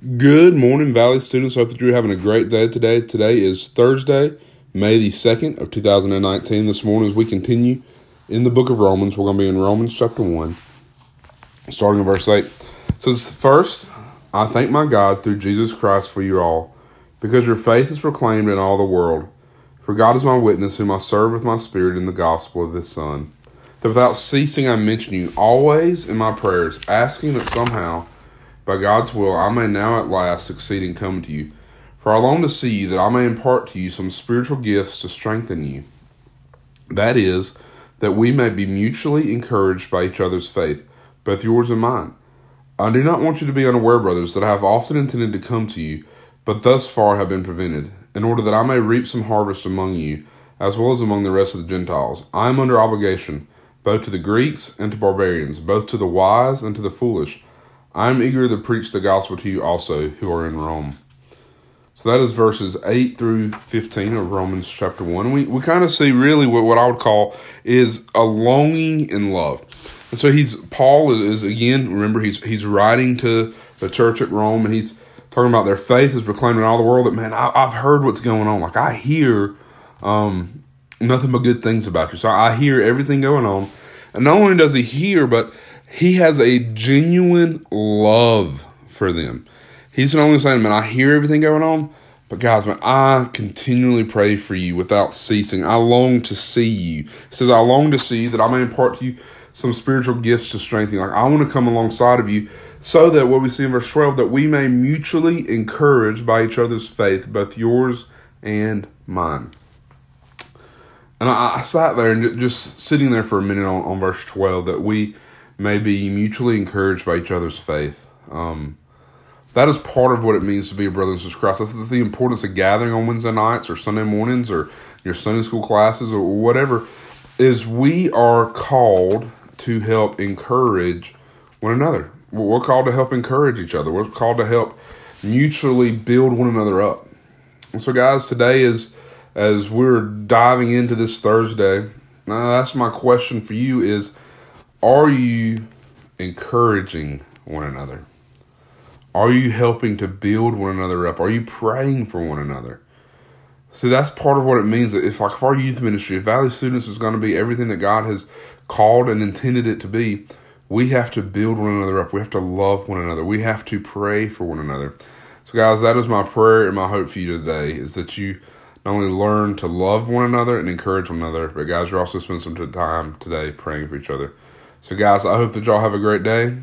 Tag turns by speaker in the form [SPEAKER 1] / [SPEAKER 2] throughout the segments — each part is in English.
[SPEAKER 1] Good morning, Valley students. Hope that you're having a great day today. Today is Thursday, May the 2nd of 2019. This morning, as we continue in the book of Romans, we're going to be in Romans chapter 1, starting in verse 8. It says, First, I thank my God through Jesus Christ for you all, because your faith is proclaimed in all the world. For God is my witness, whom I serve with my spirit in the gospel of his Son. That without ceasing I mention you always in my prayers, asking that somehow by God's will, I may now at last succeed in coming to you. For I long to see you, that I may impart to you some spiritual gifts to strengthen you. That is, that we may be mutually encouraged by each other's faith, both yours and mine. I do not want you to be unaware, brothers, that I have often intended to come to you, but thus far have been prevented, in order that I may reap some harvest among you, as well as among the rest of the Gentiles. I am under obligation, both to the Greeks and to barbarians, both to the wise and to the foolish. I am eager to preach the gospel to you also who are in Rome. So that is verses 8 through 15 of Romans chapter 1. We, we kind of see really what, what I would call is a longing in love. And so he's, Paul is, again, remember, he's, he's writing to the church at Rome and he's talking about their faith is proclaimed in all the world that, man, I, have heard what's going on. Like, I hear um, nothing but good things about you. So I hear everything going on. And not only does he hear, but he has a genuine love for them. He's not only saying, man, I hear everything going on, but guys, man, I continually pray for you without ceasing. I long to see you. He says, I long to see you that I may impart to you some spiritual gifts to strengthen you. Like I want to come alongside of you so that what we see in verse 12, that we may mutually encourage by each other's faith, both yours and mine. And I, I sat there and just sitting there for a minute on, on verse 12 that we may be mutually encouraged by each other's faith. Um, that is part of what it means to be a brother sister Christ. That's the importance of gathering on Wednesday nights or Sunday mornings or your Sunday school classes or whatever. Is we are called to help encourage one another. We're called to help encourage each other. We're called to help mutually build one another up. And so, guys, today is as we're diving into this Thursday. Uh, that's my question for you: Is are you encouraging one another? Are you helping to build one another up? Are you praying for one another? See, that's part of what it means. If like if our youth ministry, if Valley Students is going to be everything that God has called and intended it to be, we have to build one another up. We have to love one another. We have to pray for one another. So, guys, that is my prayer and my hope for you today: is that you not only learn to love one another and encourage one another, but guys, you're also spending some time today praying for each other. So, guys, I hope that y'all have a great day,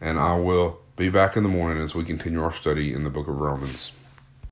[SPEAKER 1] and I will be back in the morning as we continue our study in the book of Romans.